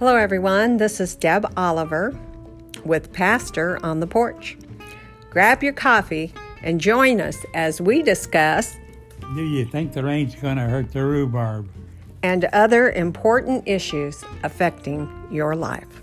Hello, everyone. This is Deb Oliver with Pastor on the Porch. Grab your coffee and join us as we discuss Do you think the rain's going to hurt the rhubarb? and other important issues affecting your life.